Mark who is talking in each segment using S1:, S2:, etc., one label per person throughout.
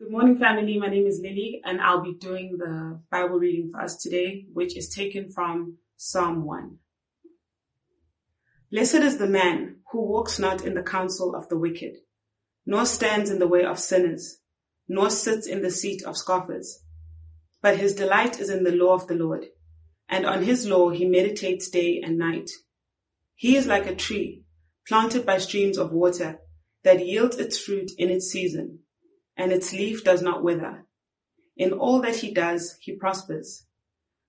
S1: Good morning, family. My name is Lily, and I'll be doing the Bible reading for us today, which is taken from Psalm 1. Blessed is the man who walks not in the counsel of the wicked, nor stands in the way of sinners, nor sits in the seat of scoffers. But his delight is in the law of the Lord, and on his law he meditates day and night. He is like a tree planted by streams of water that yields its fruit in its season and its leaf does not wither. In all that he does, he prospers.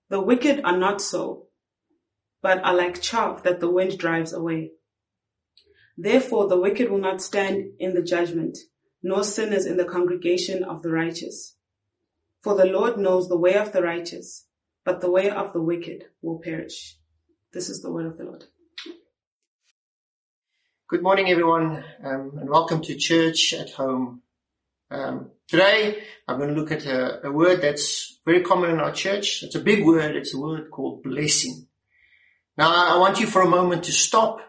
S1: The wicked are not so, but are like chaff that the wind drives away. Therefore, the wicked will not stand in the judgment, nor sinners in the congregation of the righteous. For the Lord knows the way of the righteous, but the way of the wicked will perish. This is the word of the Lord.
S2: Good morning, everyone, um, and welcome to church at home. Um, today, I'm going to look at a, a, word that's very common in our church. It's a big word. It's a word called blessing. Now, I want you for a moment to stop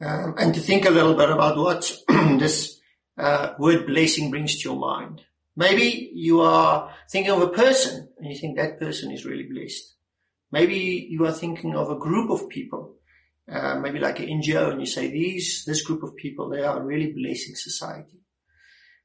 S2: um, and to think a little bit about what this uh, word blessing brings to your mind. Maybe you are thinking of a person and you think that person is really blessed. Maybe you are thinking of a group of people, uh, maybe like an NGO, and you say these, this group of people, they are really blessing society.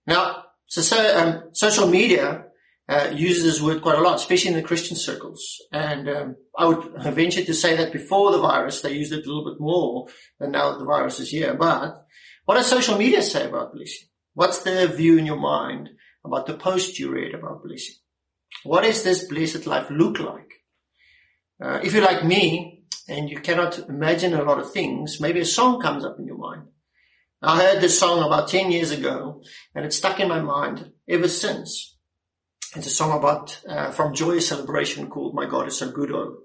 S2: Now, so, so um, social media uh, uses this word quite a lot, especially in the Christian circles. And um, I would venture to say that before the virus, they used it a little bit more than now that the virus is here. But what does social media say about blessing? What's their view in your mind about the post you read about blessing? What does this blessed life look like? Uh, if you're like me and you cannot imagine a lot of things, maybe a song comes up in your mind. I heard this song about 10 years ago and it's stuck in my mind ever since. It's a song about, uh, from Joyous Celebration called My God is So Good Oh.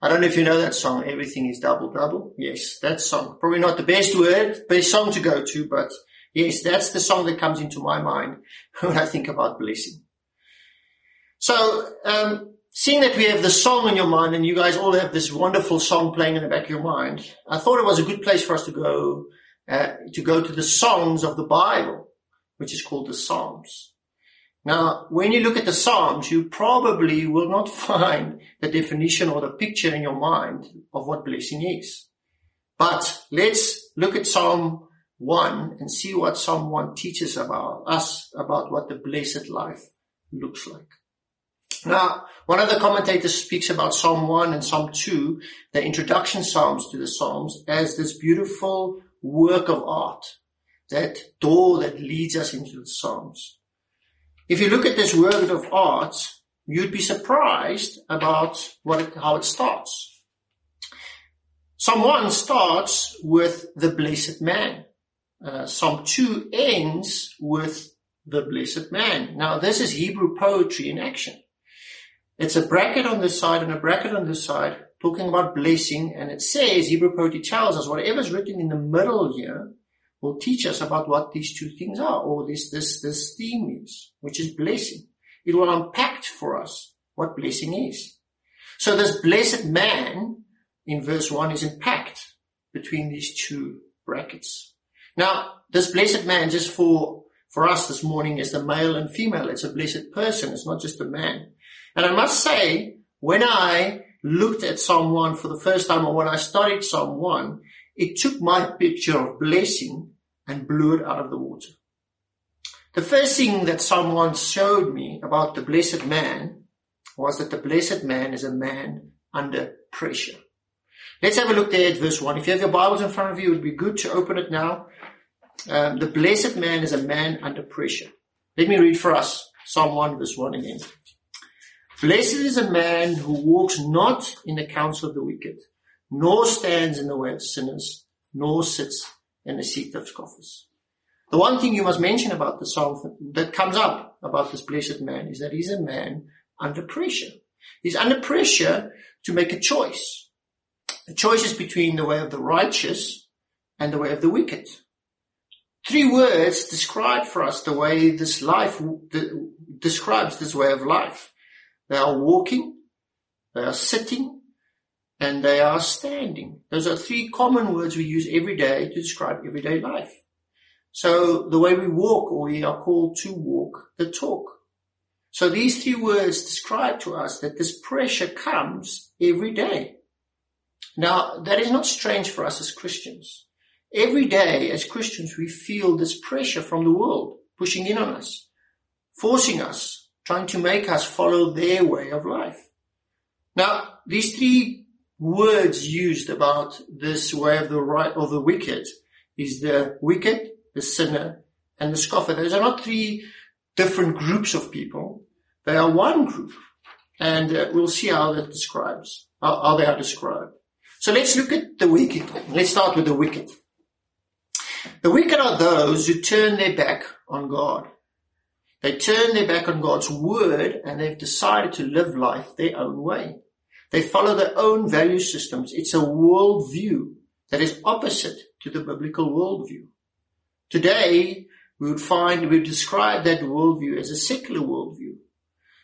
S2: I don't know if you know that song, Everything is Double Double. Yes, that song. Probably not the best word, best song to go to, but yes, that's the song that comes into my mind when I think about blessing. So, um, seeing that we have the song in your mind and you guys all have this wonderful song playing in the back of your mind, I thought it was a good place for us to go uh, to go to the songs of the Bible, which is called the Psalms. Now, when you look at the Psalms, you probably will not find the definition or the picture in your mind of what blessing is. But let's look at Psalm 1 and see what Psalm 1 teaches about us, about what the blessed life looks like. Now, one of the commentators speaks about Psalm 1 and Psalm 2, the introduction Psalms to the Psalms, as this beautiful work of art, that door that leads us into the Psalms. If you look at this work of art, you'd be surprised about what it, how it starts. Psalm 1 starts with the blessed man. Uh, Psalm 2 ends with the blessed man. Now, this is Hebrew poetry in action. It's a bracket on this side and a bracket on this side talking about blessing, and it says, Hebrew poetry tells us whatever's written in the middle here will teach us about what these two things are, or this, this, this theme is, which is blessing. It will unpack for us what blessing is. So this blessed man in verse one is unpacked between these two brackets. Now, this blessed man, just for, for us this morning, is the male and female. It's a blessed person. It's not just a man. And I must say, when I looked at Psalm 1 for the first time or when I studied Psalm 1, it took my picture of blessing and blew it out of the water. The first thing that Psalm 1 showed me about the blessed man was that the blessed man is a man under pressure. Let's have a look there at verse 1. If you have your Bibles in front of you, it would be good to open it now. Um, the blessed man is a man under pressure. Let me read for us Psalm 1 verse 1 again. Blessed is a man who walks not in the counsel of the wicked, nor stands in the way of sinners, nor sits in the seat of scoffers. The one thing you must mention about the psalm that comes up about this blessed man is that he's a man under pressure. He's under pressure to make a choice. The choice is between the way of the righteous and the way of the wicked. Three words describe for us the way this life describes this way of life. They are walking, they are sitting, and they are standing. Those are three common words we use every day to describe everyday life. So the way we walk, or we are called to walk the talk. So these three words describe to us that this pressure comes every day. Now, that is not strange for us as Christians. Every day as Christians, we feel this pressure from the world pushing in on us, forcing us, trying to make us follow their way of life. Now, these three words used about this way of the right of the wicked is the wicked, the sinner, and the scoffer. Those are not three different groups of people. They are one group. And uh, we'll see how that describes, how, how they are described. So let's look at the wicked. Let's start with the wicked. The wicked are those who turn their back on God. They turn their back on God's word and they've decided to live life their own way. They follow their own value systems. It's a worldview that is opposite to the biblical worldview. Today, we would find, we would describe that worldview as a secular worldview.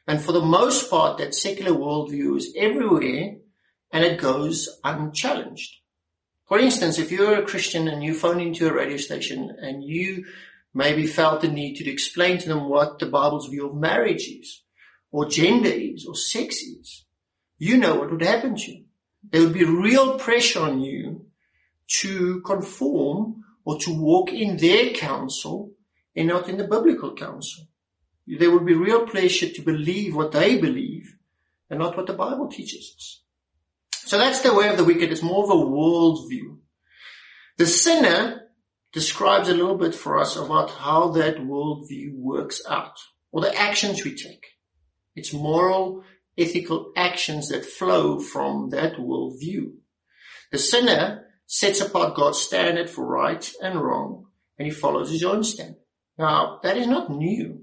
S2: And for the most part, that secular worldview is everywhere and it goes unchallenged. For instance, if you're a Christian and you phone into a radio station and you maybe felt the need to explain to them what the Bible's view of marriage is, or gender is, or sex is, you know what would happen to you. There would be real pressure on you to conform or to walk in their counsel and not in the biblical counsel. There would be real pressure to believe what they believe and not what the Bible teaches us. So that's the way of the wicked. It's more of a world view. The sinner describes a little bit for us about how that worldview works out or the actions we take. It's moral ethical actions that flow from that worldview. The sinner sets apart God's standard for right and wrong, and he follows his own standard. Now, that is not new.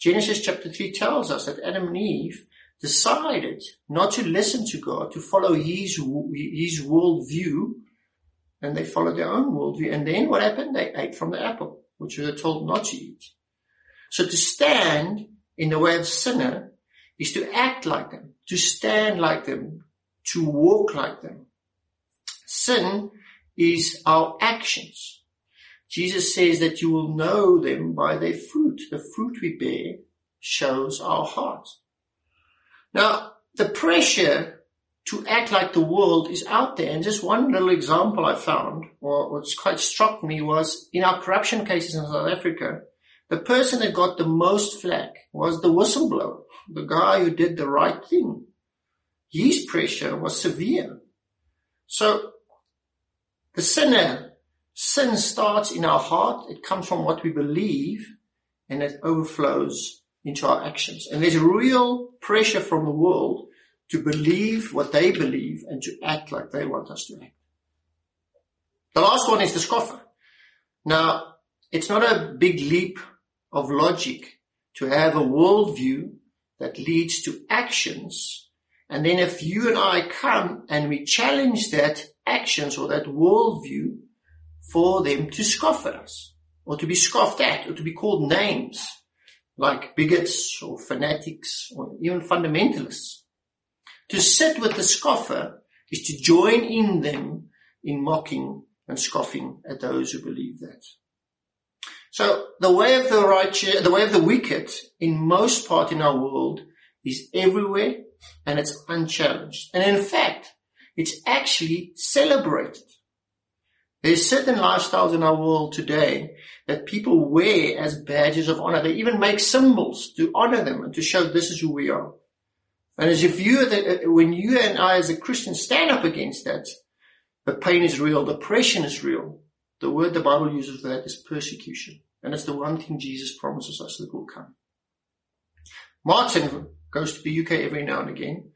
S2: Genesis chapter 3 tells us that Adam and Eve decided not to listen to God, to follow his, his worldview, and they followed their own worldview. And then what happened? They ate from the apple, which we were told not to eat. So to stand in the way of sinner is to act like them, to stand like them, to walk like them. Sin is our actions. Jesus says that you will know them by their fruit. The fruit we bear shows our heart. Now, the pressure to act like the world is out there. And just one little example I found, or what's quite struck me was in our corruption cases in South Africa, the person that got the most flack was the whistleblower the guy who did the right thing. His pressure was severe. So the sinner, sin starts in our heart. It comes from what we believe and it overflows into our actions. And there's real pressure from the world to believe what they believe and to act like they want us to act. The last one is the scoffer. Now, it's not a big leap of logic to have a worldview that leads to actions. And then if you and I come and we challenge that actions or that worldview for them to scoff at us or to be scoffed at or to be called names like bigots or fanatics or even fundamentalists. To sit with the scoffer is to join in them in mocking and scoffing at those who believe that. So the way of the righteous, the way of the wicked in most part in our world is everywhere and it's unchallenged. And in fact, it's actually celebrated. There's certain lifestyles in our world today that people wear as badges of honor. They even make symbols to honor them and to show this is who we are. And as if you, uh, when you and I as a Christian stand up against that, the pain is real, the oppression is real. The word the Bible uses for that is persecution. And it's the one thing Jesus promises us that will come. Martin goes to the UK every now and again.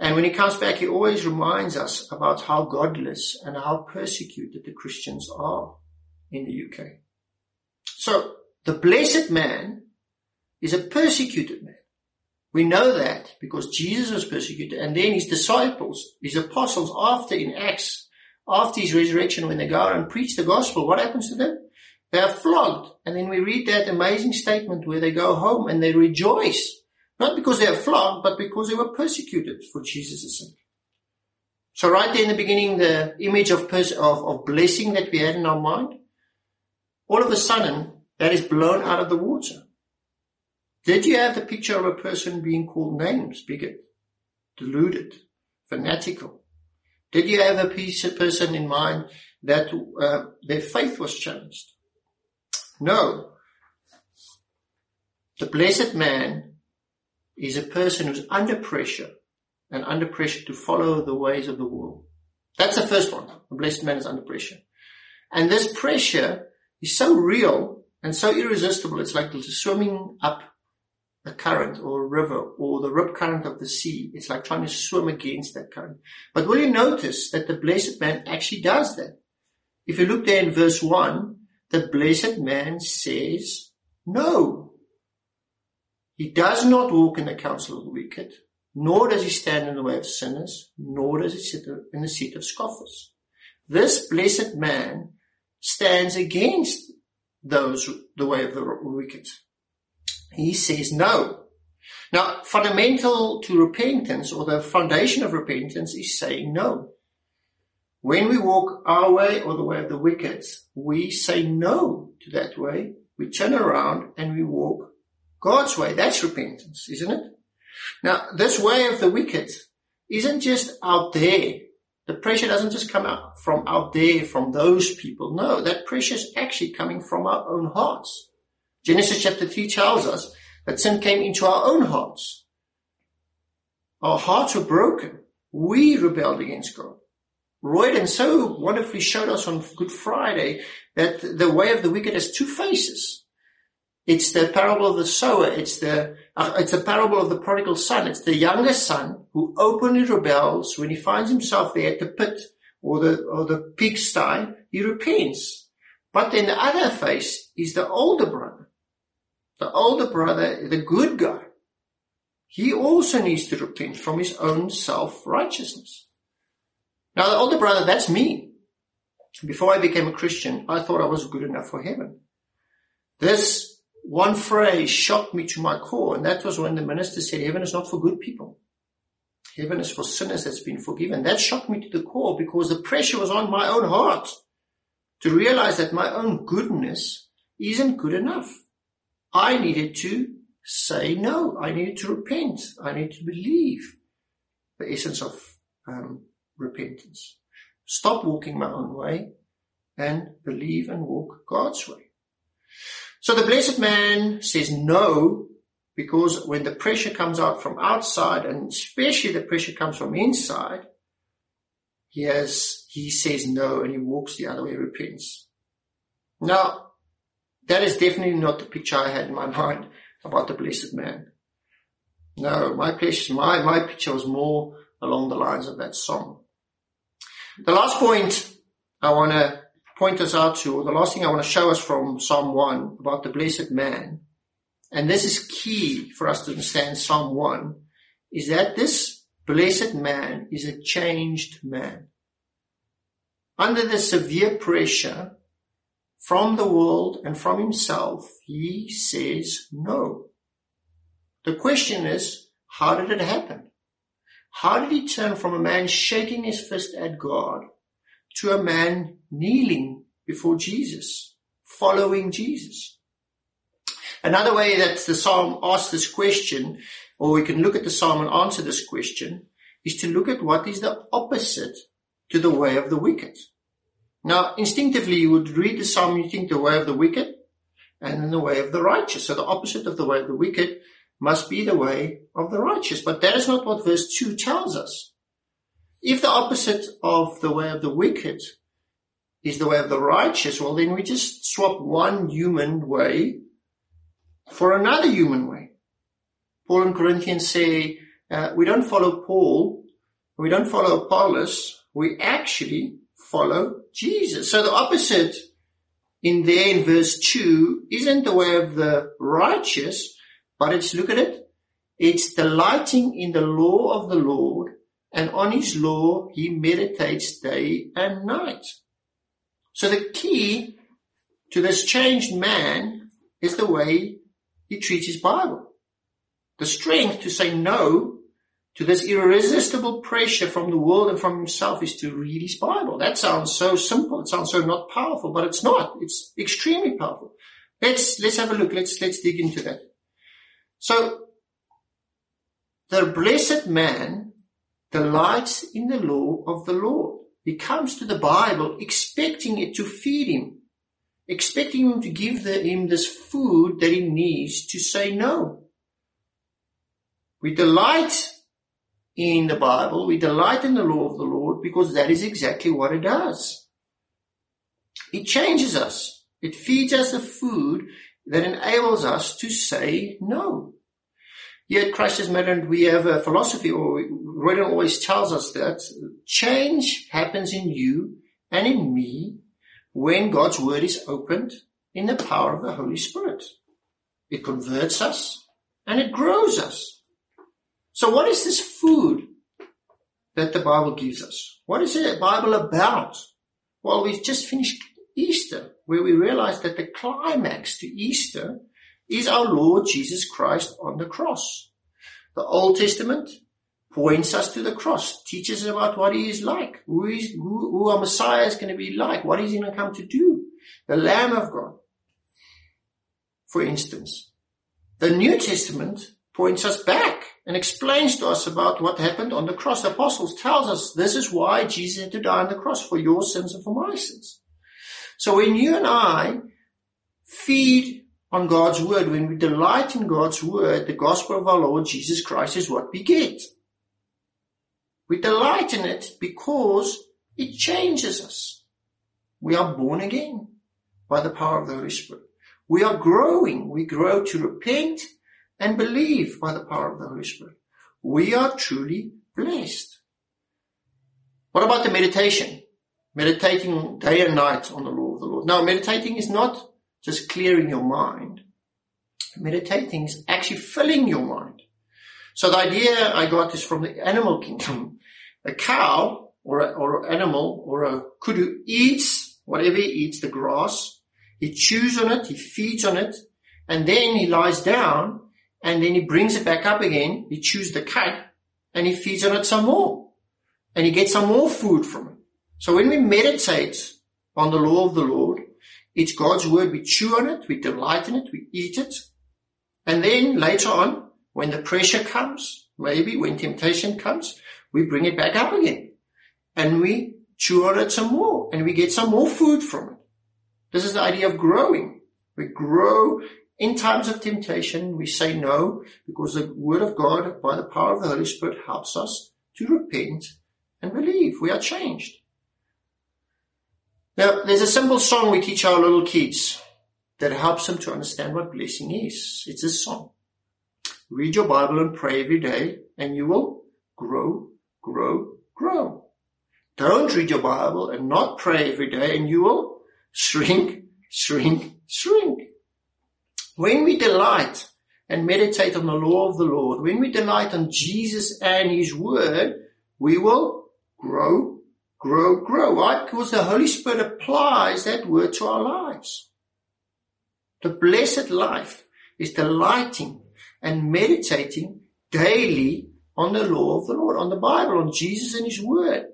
S2: And when he comes back, he always reminds us about how godless and how persecuted the Christians are in the UK. So the blessed man is a persecuted man. We know that because Jesus was persecuted and then his disciples, his apostles after in Acts after his resurrection, when they go out and preach the gospel, what happens to them? They are flogged. And then we read that amazing statement where they go home and they rejoice. Not because they are flogged, but because they were persecuted for Jesus' sake. So right there in the beginning, the image of, pers- of, of blessing that we had in our mind, all of a sudden that is blown out of the water. Did you have the picture of a person being called names, bigot, deluded, fanatical? Did you have a piece of person in mind that uh, their faith was challenged? No. The blessed man is a person who's under pressure and under pressure to follow the ways of the world. That's the first one. The blessed man is under pressure. And this pressure is so real and so irresistible. It's like swimming up a current or a river or the rip current of the sea. It's like trying to swim against that current. But will you notice that the blessed man actually does that? If you look there in verse one, the blessed man says no. He does not walk in the counsel of the wicked, nor does he stand in the way of sinners, nor does he sit in the seat of scoffers. This blessed man stands against those, the way of the wicked. He says no. Now, fundamental to repentance or the foundation of repentance is saying no. When we walk our way or the way of the wicked, we say no to that way. We turn around and we walk God's way. That's repentance, isn't it? Now, this way of the wicked isn't just out there. The pressure doesn't just come out from out there, from those people. No, that pressure is actually coming from our own hearts. Genesis chapter 3 tells us that sin came into our own hearts. Our hearts were broken. We rebelled against God. Royden so wonderfully showed us on Good Friday that the way of the wicked has two faces. It's the parable of the sower. It's the, uh, it's the parable of the prodigal son. It's the younger son who openly rebels when he finds himself there at the pit or the, or the pigsty. He repents. But then the other face is the older brother the older brother, the good guy, he also needs to repent from his own self-righteousness. Now the older brother, that's me. Before I became a Christian, I thought I was good enough for heaven. This one phrase shocked me to my core, and that was when the minister said, heaven is not for good people. Heaven is for sinners that's been forgiven. That shocked me to the core because the pressure was on my own heart to realize that my own goodness isn't good enough. I needed to say no. I needed to repent. I needed to believe the essence of um, repentance. Stop walking my own way and believe and walk God's way. So the blessed man says no because when the pressure comes out from outside and especially the pressure comes from inside, he has, he says no and he walks the other way, repents. Now, that is definitely not the picture I had in my mind about the blessed man. No, my picture, my, my picture was more along the lines of that song. The last point I want to point us out to, or the last thing I want to show us from Psalm 1 about the blessed man, and this is key for us to understand Psalm 1, is that this blessed man is a changed man. Under the severe pressure from the world and from himself, he says no. The question is, how did it happen? How did he turn from a man shaking his fist at God to a man kneeling before Jesus, following Jesus? Another way that the psalm asks this question, or we can look at the psalm and answer this question, is to look at what is the opposite to the way of the wicked. Now, instinctively, you would read the psalm, you think the way of the wicked and the way of the righteous. So the opposite of the way of the wicked must be the way of the righteous. But that is not what verse 2 tells us. If the opposite of the way of the wicked is the way of the righteous, well, then we just swap one human way for another human way. Paul and Corinthians say, uh, we don't follow Paul, we don't follow Apollos, we actually follow Jesus. So the opposite in there in verse 2 isn't the way of the righteous, but it's, look at it, it's delighting in the law of the Lord, and on his law he meditates day and night. So the key to this changed man is the way he treats his Bible. The strength to say no to this irresistible pressure from the world and from himself is to read his Bible. That sounds so simple. It sounds so not powerful, but it's not. It's extremely powerful. Let's, let's have a look. Let's, let's dig into that. So, the blessed man delights in the law of the Lord. He comes to the Bible expecting it to feed him, expecting him to give the, him this food that he needs to say no. We delight in the Bible, we delight in the law of the Lord because that is exactly what it does. It changes us. It feeds us the food that enables us to say no. Yet Christ as Madrid, we have a philosophy, or Royden always tells us that change happens in you and in me when God's word is opened in the power of the Holy Spirit. It converts us and it grows us. So what is this food that the Bible gives us? What is the Bible about? Well, we've just finished Easter, where we realize that the climax to Easter is our Lord Jesus Christ on the cross. The Old Testament points us to the cross, teaches us about what he is like, who, is, who, who our Messiah is going to be like, what he's going to come to do. The Lamb of God, for instance. The New Testament points us back and explains to us about what happened on the cross. The apostles tells us this is why Jesus had to die on the cross for your sins and for my sins. So when you and I feed on God's word, when we delight in God's word, the gospel of our Lord Jesus Christ is what we get. We delight in it because it changes us. We are born again by the power of the Holy Spirit. We are growing. We grow to repent and believe by the power of the Holy Spirit. We are truly blessed. What about the meditation? Meditating day and night on the law of the Lord. Now, meditating is not just clearing your mind. Meditating is actually filling your mind. So the idea I got is from the animal kingdom. A cow or a, or an animal or a kudu eats whatever he eats, the grass. He chews on it, he feeds on it, and then he lies down and then he brings it back up again. He chews the cud and he feeds on it some more and he gets some more food from it. So when we meditate on the law of the Lord, it's God's word. We chew on it. We delight in it. We eat it. And then later on, when the pressure comes, maybe when temptation comes, we bring it back up again and we chew on it some more and we get some more food from it. This is the idea of growing. We grow in times of temptation, we say no because the word of God by the power of the Holy Spirit helps us to repent and believe. We are changed. Now, there's a simple song we teach our little kids that helps them to understand what blessing is. It's a song. Read your Bible and pray every day and you will grow, grow, grow. Don't read your Bible and not pray every day and you will shrink, shrink, shrink. When we delight and meditate on the law of the Lord, when we delight on Jesus and His Word, we will grow, grow, grow. Why? Because the Holy Spirit applies that Word to our lives. The blessed life is delighting and meditating daily on the law of the Lord, on the Bible, on Jesus and His Word.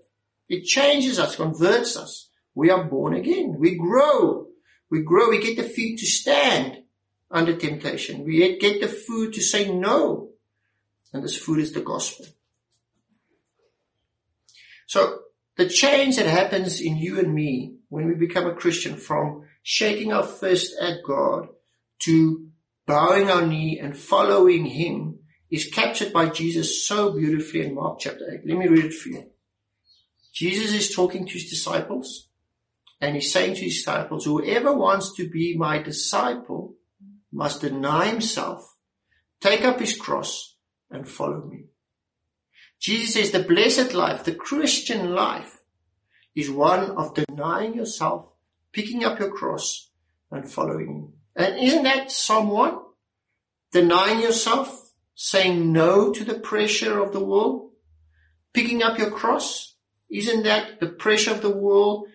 S2: It changes us, converts us. We are born again. We grow. We grow. We get the feet to stand under temptation. We get the food to say no. And this food is the gospel. So the change that happens in you and me when we become a Christian from shaking our fist at God to bowing our knee and following him is captured by Jesus so beautifully in Mark chapter 8. Let me read it for you. Jesus is talking to his disciples and he's saying to his disciples, whoever wants to be my disciple must deny himself, take up his cross, and follow me. Jesus says the blessed life, the Christian life, is one of denying yourself, picking up your cross, and following him. And isn't that Psalm 1 denying yourself, saying no to the pressure of the world, picking up your cross? Isn't that the pressure of the world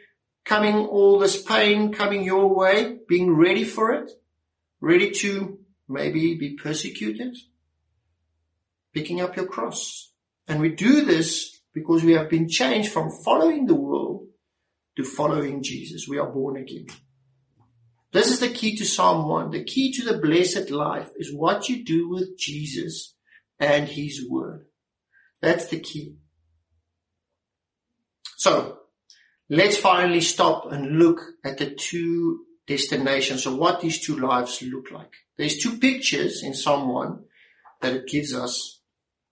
S2: coming, all this pain coming your way, being ready for it? Ready to maybe be persecuted, picking up your cross And we do this because we have been changed from following the world to following Jesus. We are born again. This is the key to Psalm 1. The key to the blessed life is what you do with Jesus and His Word. That's the key. So, let's finally stop and look at the two destinations of what these two lives look like. There's two pictures in Psalm 1 that it gives us.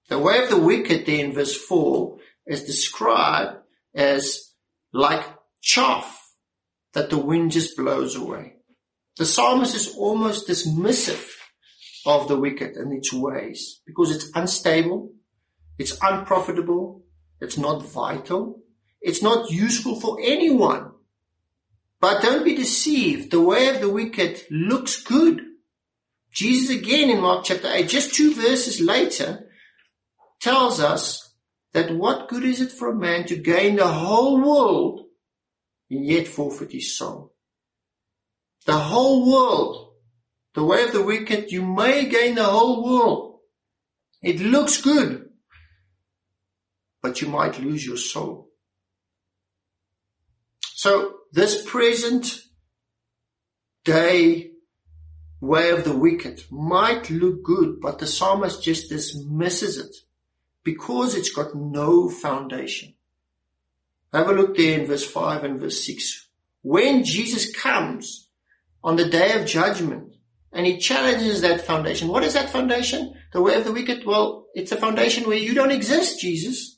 S2: The way of the wicked there in verse 4 is described as like chaff that the wind just blows away. The psalmist is almost dismissive of the wicked and its ways because it's unstable, it's unprofitable, it's not vital, it's not useful for anyone. But don't be deceived. The way of the wicked looks good. Jesus again in Mark chapter 8, just two verses later, tells us that what good is it for a man to gain the whole world and yet forfeit his soul? The whole world. The way of the wicked, you may gain the whole world. It looks good, but you might lose your soul. So this present day way of the wicked might look good, but the psalmist just dismisses it because it's got no foundation. Have a look there in verse 5 and verse 6. When Jesus comes on the day of judgment and he challenges that foundation, what is that foundation? The way of the wicked? Well, it's a foundation where you don't exist, Jesus.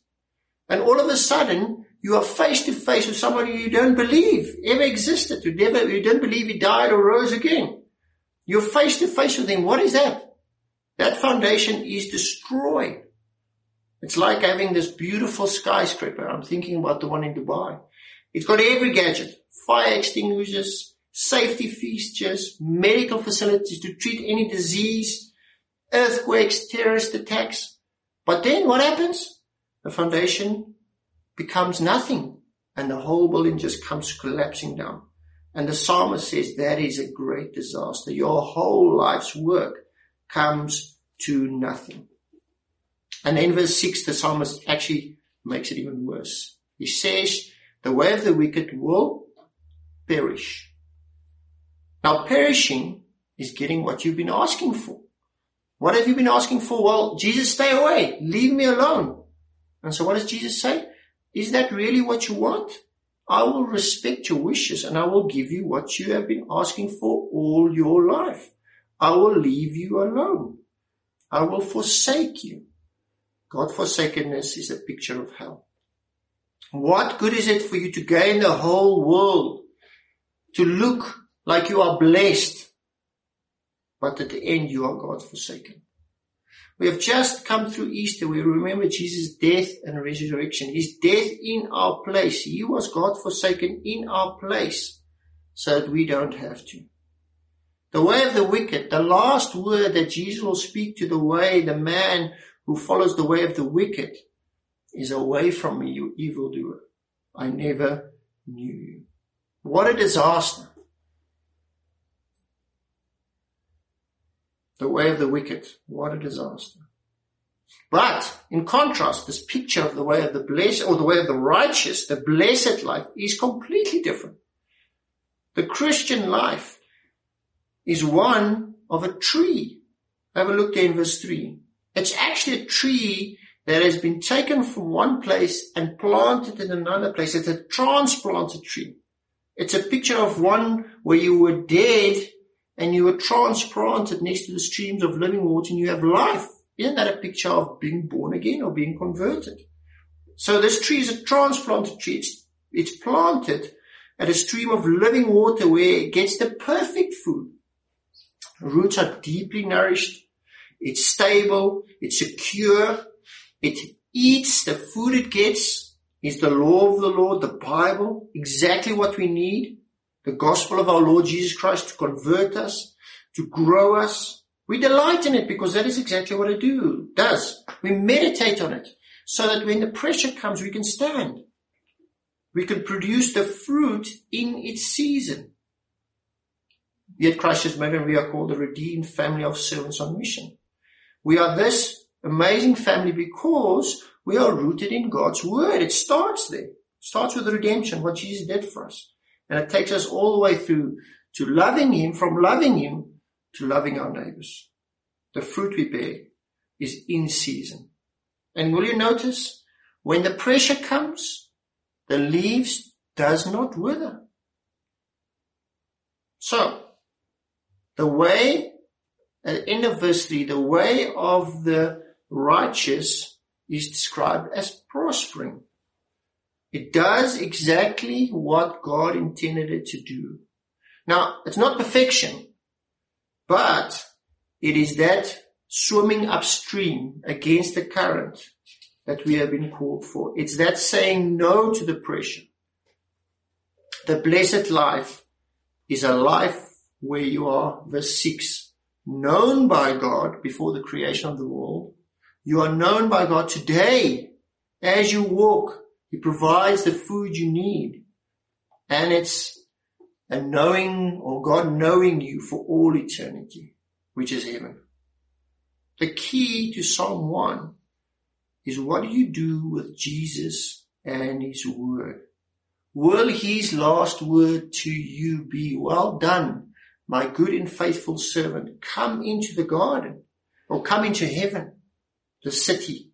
S2: And all of a sudden, you are face to face with somebody you don't believe ever existed, you never, you don't believe he died or rose again. You're face to face with him. What is that? That foundation is destroyed. It's like having this beautiful skyscraper. I'm thinking about the one in Dubai. It's got every gadget, fire extinguishers, safety features, medical facilities to treat any disease, earthquakes, terrorist attacks. But then what happens? The foundation becomes nothing and the whole building just comes collapsing down. And the psalmist says that is a great disaster. Your whole life's work comes to nothing. And then verse 6, the psalmist actually makes it even worse. He says, the way of the wicked will perish. Now perishing is getting what you've been asking for. What have you been asking for? Well, Jesus, stay away. Leave me alone. And so what does Jesus say? Is that really what you want? I will respect your wishes and I will give you what you have been asking for all your life. I will leave you alone. I will forsake you. God forsakenness is a picture of hell. What good is it for you to gain the whole world, to look like you are blessed, but at the end you are God forsaken? We have just come through Easter. We remember Jesus' death and resurrection. His death in our place. He was God forsaken in our place so that we don't have to. The way of the wicked, the last word that Jesus will speak to the way, the man who follows the way of the wicked is away from me, you evildoer. I never knew you. What a disaster. The way of the wicked. What a disaster. But in contrast, this picture of the way of the blessed or the way of the righteous, the blessed life is completely different. The Christian life is one of a tree. Have a look there in verse 3. It's actually a tree that has been taken from one place and planted in another place. It's a transplanted tree. It's a picture of one where you were dead and you are transplanted next to the streams of living water and you have life. Isn't that a picture of being born again or being converted? So this tree is a transplanted tree. It's, it's planted at a stream of living water where it gets the perfect food. Roots are deeply nourished it's stable. It's secure. It eats the food it gets is the law of the Lord, the Bible, exactly what we need. The gospel of our Lord Jesus Christ to convert us, to grow us. We delight in it because that is exactly what it do, does. We meditate on it so that when the pressure comes, we can stand. We can produce the fruit in its season. Yet Christ has made and we are called the redeemed family of servants on mission. We are this amazing family because we are rooted in God's word. It starts there. It starts with redemption, what Jesus did for us. And it takes us all the way through to loving Him, from loving Him to loving our neighbors. The fruit we bear is in season. And will you notice when the pressure comes, the leaves does not wither. So, the way, uh, at the end of verse 3, the way of the righteous is described as prospering. It does exactly what God intended it to do. Now, it's not perfection, but it is that swimming upstream against the current that we have been called for. It's that saying no to the pressure. The blessed life is a life where you are, verse 6, known by God before the creation of the world. You are known by God today as you walk. He provides the food you need. And it's a knowing or God knowing you for all eternity, which is heaven. The key to Psalm 1 is what do you do with Jesus and his word? Will his last word to you be, well done, my good and faithful servant, come into the garden or come into heaven, the city?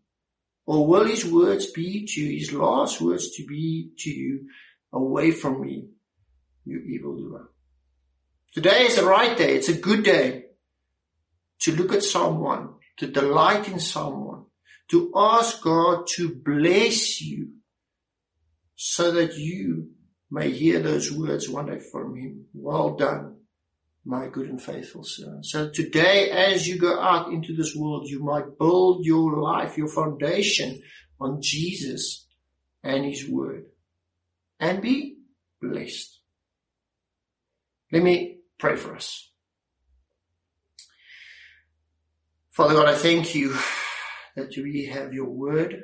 S2: Or will his words be to you, his last words to be to you, away from me, you evildoer? Today is the right day. It's a good day to look at Psalm 1, to delight in Psalm 1, to ask God to bless you so that you may hear those words one day from him. Well done, my good and faithful servant. So today, as you go out into this world, you might build your life, your foundation on Jesus and his word and be blessed. Let me pray for us. Father God, I thank you that we have your word.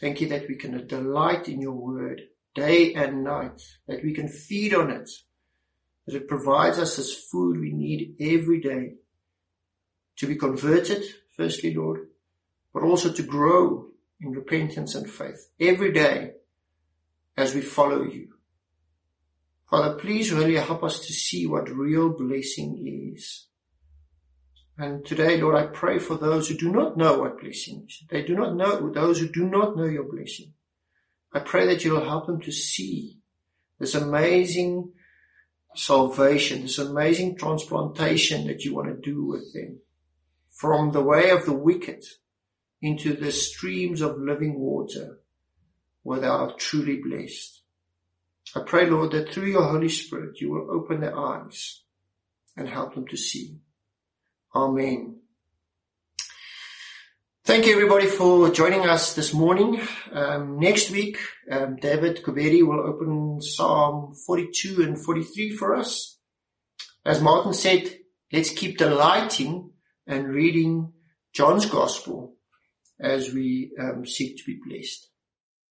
S2: Thank you that we can delight in your word day and night, that we can feed on it, that it provides us as food we need every day to be converted, firstly, Lord, but also to grow in repentance and faith every day as we follow you. Father, please really help us to see what real blessing is. And today, Lord, I pray for those who do not know what blessing is. They do not know, those who do not know your blessing. I pray that you'll help them to see this amazing salvation, this amazing transplantation that you want to do with them from the way of the wicked into the streams of living water where they are truly blessed. I pray, Lord, that through your Holy Spirit, you will open their eyes and help them to see. Amen. Thank you everybody for joining us this morning. Um, next week, um, David Kuberi will open Psalm 42 and 43 for us. As Martin said, let's keep delighting and reading John's Gospel as we um, seek to be blessed.